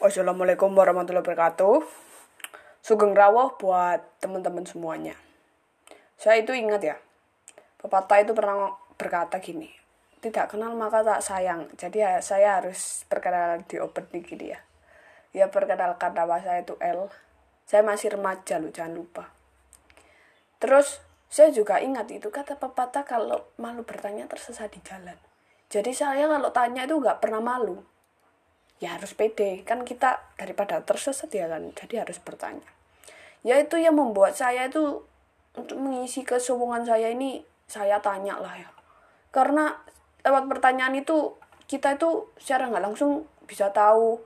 Wassalamualaikum warahmatullahi wabarakatuh. Sugeng rawuh buat teman-teman semuanya. Saya itu ingat ya, pepatah itu pernah berkata gini, tidak kenal maka tak sayang. Jadi ya, saya harus perkenalan di opening gini ya. Ya perkenalkan nama saya itu L. Saya masih remaja loh, jangan lupa. Terus saya juga ingat itu kata pepatah kalau malu bertanya tersesat di jalan. Jadi saya kalau tanya itu nggak pernah malu. Ya harus pede, kan kita daripada tersesat ya kan, jadi harus bertanya. Ya itu yang membuat saya itu untuk mengisi kesombongan saya ini saya tanya lah ya. Karena lewat pertanyaan itu kita itu secara nggak langsung bisa tahu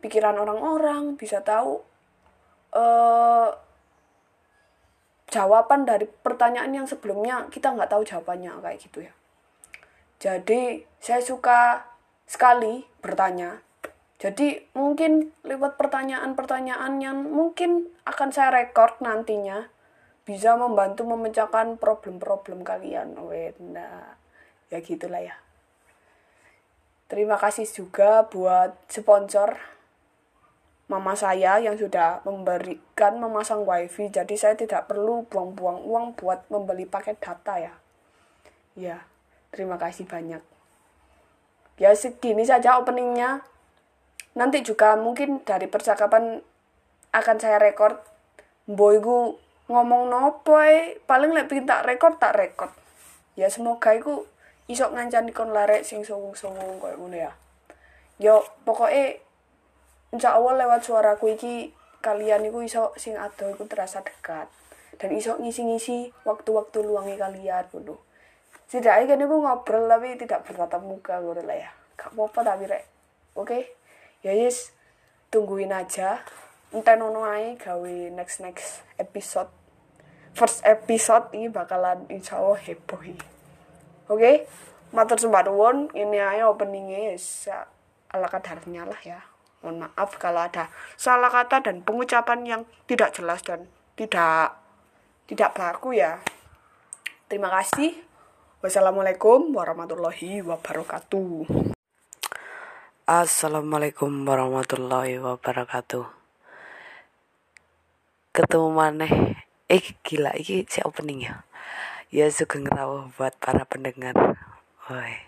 pikiran orang-orang bisa tahu uh, jawaban dari pertanyaan yang sebelumnya kita nggak tahu jawabannya kayak gitu ya. Jadi saya suka sekali bertanya jadi mungkin lewat pertanyaan-pertanyaan yang mungkin akan saya record nantinya bisa membantu memecahkan problem-problem kalian. Nah, ya gitulah ya. Terima kasih juga buat sponsor mama saya yang sudah memberikan memasang wifi. Jadi saya tidak perlu buang-buang uang buat membeli paket data ya. Ya terima kasih banyak. Ya segini saja openingnya nanti juga mungkin dari percakapan akan saya record boygu ngomong nopo paling lek pingin tak rekod tak rekod ya semoga iku isok ngancani kon larek sing songong-songong koyo ngono ya. Yo pokoknya insya Allah lewat suaraku iki kalian iku iso sing ado iku terasa dekat. Dan iso ngisi-ngisi waktu-waktu luangnya kalian dulu setidaknya kan iku ngobrol tapi tidak bertatap muka gue lah ya. Gak apa-apa tapi rek oke? okay? Ya yes tungguin aja. Enten ono ae gawe next next episode. First episode ini bakalan insya Allah heboh oke? Okay? matur won ini aja openingnya ya ala kadarnya lah ya. Mohon maaf kalau ada salah kata dan pengucapan yang tidak jelas dan tidak tidak baku ya. Terima kasih. Wassalamualaikum warahmatullahi wabarakatuh Assalamualaikum warahmatullahi wabarakatuh. Ketemu maneh. Eh gila ini si opening ya? Ya sugeng rawuh buat para pendengar. Woi.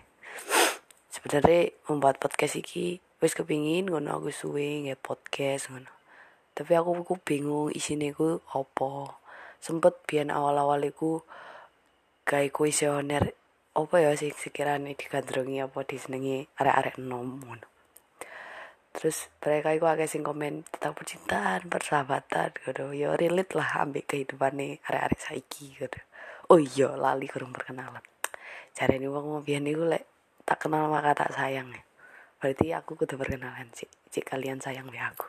sebenarnya membuat podcast iki wis kepingin ngono aku suwe nge podcast ngono. Tapi aku aku bingung isine ku opo. Sempet biyen awal-awal iku gawe kuesioner apa ya sih sekiranya digandrungi apa disenengi arek-arek nom ngono. Terus mereka itu agak sing komen tentang percintaan persahabatan gitu ya relate lah ambil kehidupan nih arek-arek saiki gitu oh iya lali kurang perkenalan. Cari ini bang mau biar nih lek tak kenal maka tak sayang ya. Berarti aku kudu perkenalan sih cik kalian sayang deh aku.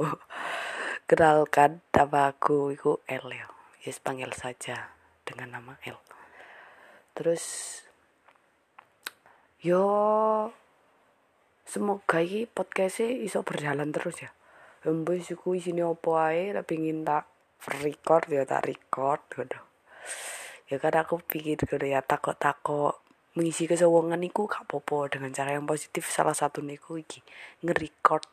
Oh kenalkan nama aku itu L ya. Yes panggil saja dengan nama L terus yo semoga ini podcastnya iso berjalan terus ya. Mbak suku isini opo ae tapi ingin tak record ya tak record gitu ya kan aku pikir gitu ya takut takut mengisi kesewongan iku gak popo dengan cara yang positif. Salah satu niku iki nge-record.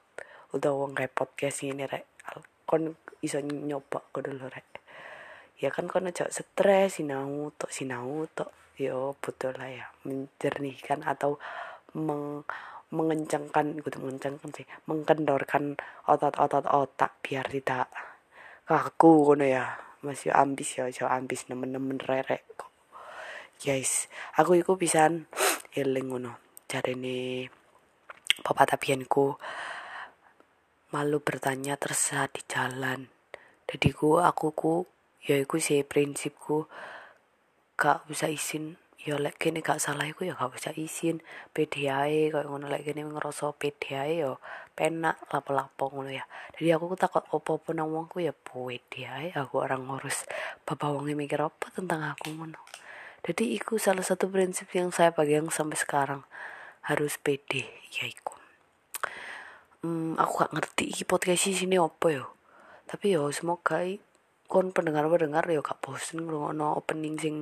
Udah wong kayak podcast ini rek. Kon iso nyoba kudu lho rek ya kan kon aja stres sinau tok sinau tok yo betul lah ya. Menjernihkan atau meng mengencangkan gitu mengencangkan sih. Mengkendorkan otot-otot otak biar tidak kaku ngono ya. Masih ambis ya jauh ambis nemen-nemen rerek kok. Guys aku iku pisan eling ngono. Ini papa tapianku malu bertanya tersesat di jalan. Jadi ku aku ku ya iku sih prinsipku gak bisa izin. Ya lek kene gak salah iku ya gak bisa izin. Ae koyo ngono lek kene ngerasa pede ae ya penak lapo-lapo ngono ya. Jadi aku takut opo-opo nang wongku ya ae aku orang ngurus bapak wonge mikir apa tentang aku ngono. Jadi iku salah satu prinsip yang saya pegang sampai sekarang harus pede ya iku. Hmm, aku gak ngerti iki podcast sini opo yo tapi yo semoga kon pendengar-pendengar yo gak bosen ngrungokno opening sing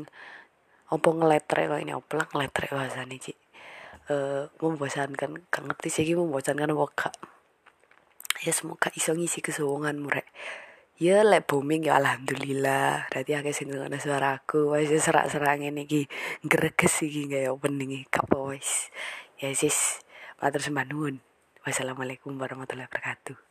apa ngeletre kok ini apa lah ngeletre bahasanya Ci uh, membosankan gak ngerti sih membosankan apa gak. Ya semoga iso ngisi kesowongan murek ya lek booming ya alhamdulillah. Berarti akeh sing ngono suaraku wis serak-serak ngene iki. Greges iki kaya opening gak apa wis. Ya sis matur sembah nuwun. Wassalamualaikum warahmatullahi wabarakatuh